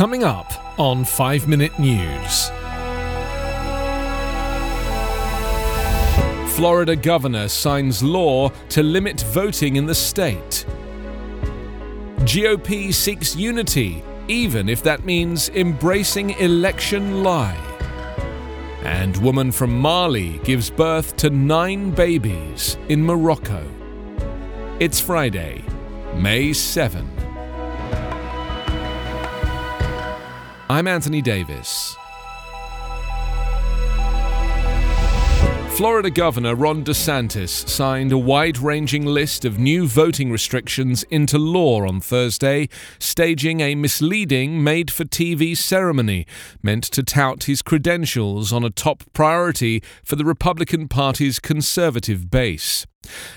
Coming up on 5 Minute News. Florida governor signs law to limit voting in the state. GOP seeks unity, even if that means embracing election lie. And woman from Mali gives birth to nine babies in Morocco. It's Friday, May 7. I'm Anthony Davis. Florida Governor Ron DeSantis signed a wide ranging list of new voting restrictions into law on Thursday, staging a misleading made for TV ceremony meant to tout his credentials on a top priority for the Republican Party's conservative base.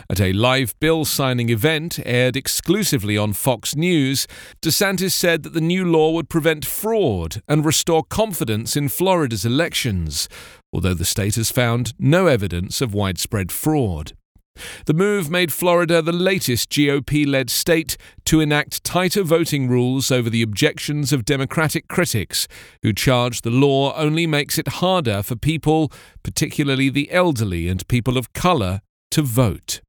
At a live bill signing event aired exclusively on Fox News, DeSantis said that the new law would prevent fraud and restore confidence in Florida's elections, although the state has found no evidence of widespread fraud. The move made Florida the latest GOP led state to enact tighter voting rules over the objections of Democratic critics, who charge the law only makes it harder for people, particularly the elderly and people of color, to vote.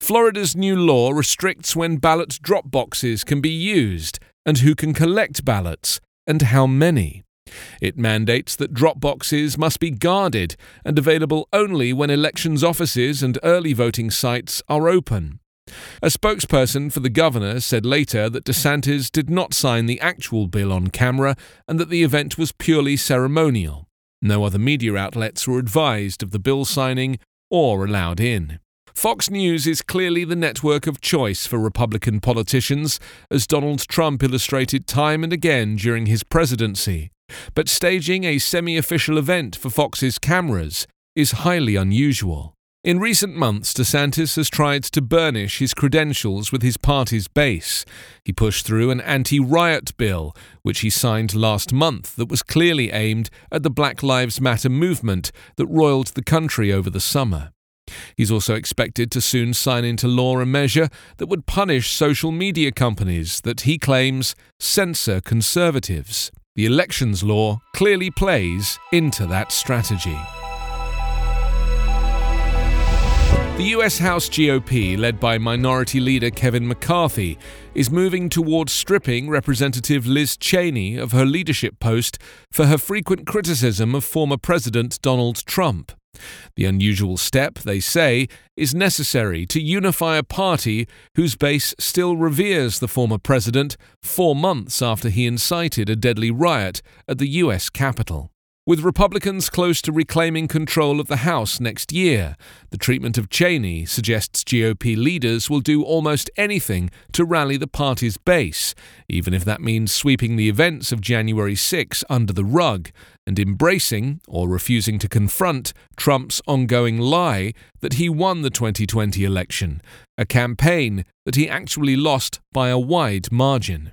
Florida's new law restricts when ballot drop boxes can be used and who can collect ballots and how many. It mandates that drop boxes must be guarded and available only when elections offices and early voting sites are open. A spokesperson for the governor said later that DeSantis did not sign the actual bill on camera and that the event was purely ceremonial. No other media outlets were advised of the bill signing or allowed in. Fox News is clearly the network of choice for Republican politicians, as Donald Trump illustrated time and again during his presidency. But staging a semi official event for Fox's cameras is highly unusual. In recent months, DeSantis has tried to burnish his credentials with his party's base. He pushed through an anti riot bill, which he signed last month, that was clearly aimed at the Black Lives Matter movement that roiled the country over the summer. He's also expected to soon sign into law a measure that would punish social media companies that he claims censor conservatives. The elections law clearly plays into that strategy. The US House GOP, led by Minority Leader Kevin McCarthy, is moving towards stripping Representative Liz Cheney of her leadership post for her frequent criticism of former President Donald Trump. The unusual step, they say, is necessary to unify a party whose base still reveres the former president four months after he incited a deadly riot at the U.S. Capitol. With Republicans close to reclaiming control of the House next year, the treatment of Cheney suggests GOP leaders will do almost anything to rally the party's base, even if that means sweeping the events of January 6 under the rug and embracing, or refusing to confront, Trump's ongoing lie that he won the 2020 election, a campaign that he actually lost by a wide margin.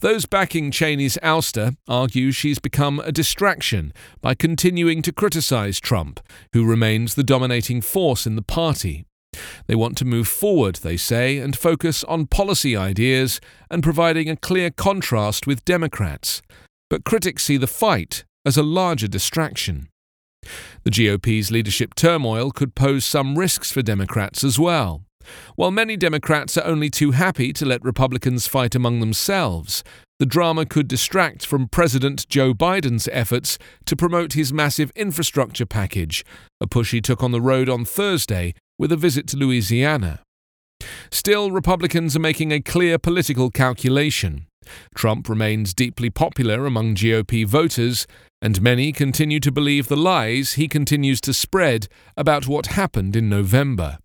Those backing Cheney's ouster argue she's become a distraction by continuing to criticize Trump, who remains the dominating force in the party. They want to move forward, they say, and focus on policy ideas and providing a clear contrast with Democrats. But critics see the fight as a larger distraction. The GOP's leadership turmoil could pose some risks for Democrats as well. While many Democrats are only too happy to let Republicans fight among themselves, the drama could distract from President Joe Biden's efforts to promote his massive infrastructure package, a push he took on the road on Thursday with a visit to Louisiana. Still, Republicans are making a clear political calculation. Trump remains deeply popular among GOP voters, and many continue to believe the lies he continues to spread about what happened in November.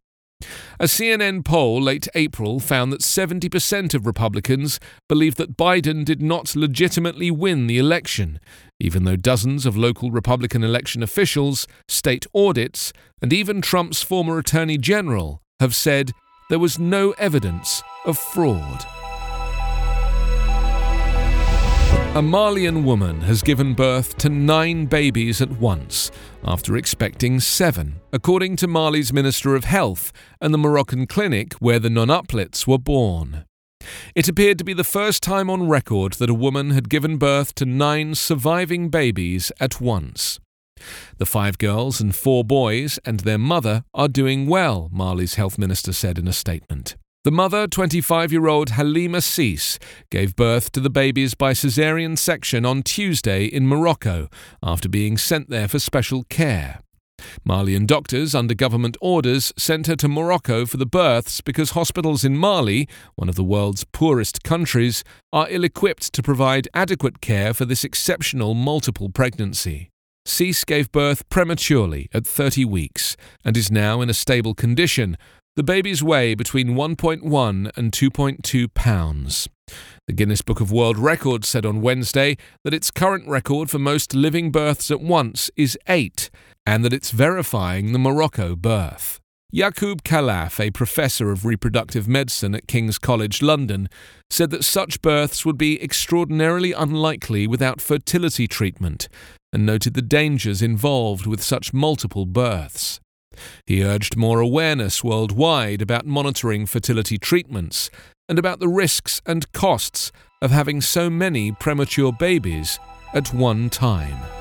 A CNN poll late April found that 70% of Republicans believe that Biden did not legitimately win the election, even though dozens of local Republican election officials, state audits, and even Trump's former Attorney General have said there was no evidence of fraud. A Malian woman has given birth to nine babies at once after expecting seven, according to Mali's Minister of Health and the Moroccan clinic where the nonuplets were born. It appeared to be the first time on record that a woman had given birth to nine surviving babies at once. The five girls and four boys and their mother are doing well, Mali's health minister said in a statement. The mother, 25 year old Halima Cissé, gave birth to the babies by caesarean section on Tuesday in Morocco after being sent there for special care. Malian doctors, under government orders, sent her to Morocco for the births because hospitals in Mali, one of the world's poorest countries, are ill equipped to provide adequate care for this exceptional multiple pregnancy. Cissé gave birth prematurely at 30 weeks and is now in a stable condition, the babies weigh between 1.1 and 2.2 pounds. The Guinness Book of World Records said on Wednesday that its current record for most living births at once is eight, and that it's verifying the Morocco birth. Yaqub Khalaf, a professor of reproductive medicine at King's College London, said that such births would be extraordinarily unlikely without fertility treatment, and noted the dangers involved with such multiple births. He urged more awareness worldwide about monitoring fertility treatments and about the risks and costs of having so many premature babies at one time.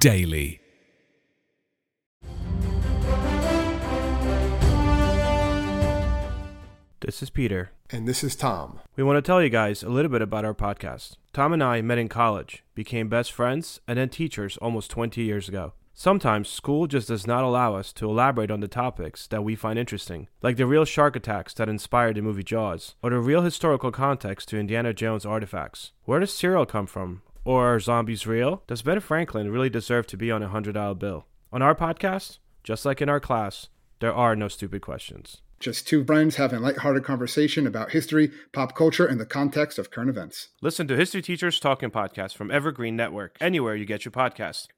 Daily. This is Peter. And this is Tom. We want to tell you guys a little bit about our podcast. Tom and I met in college, became best friends, and then teachers almost 20 years ago. Sometimes school just does not allow us to elaborate on the topics that we find interesting, like the real shark attacks that inspired the movie Jaws, or the real historical context to Indiana Jones artifacts. Where does cereal come from? Or are zombies real? Does Ben Franklin really deserve to be on a $100 bill? On our podcast, just like in our class, there are no stupid questions. Just two friends having a lighthearted conversation about history, pop culture, and the context of current events. Listen to History Teachers Talking Podcast from Evergreen Network, anywhere you get your podcasts.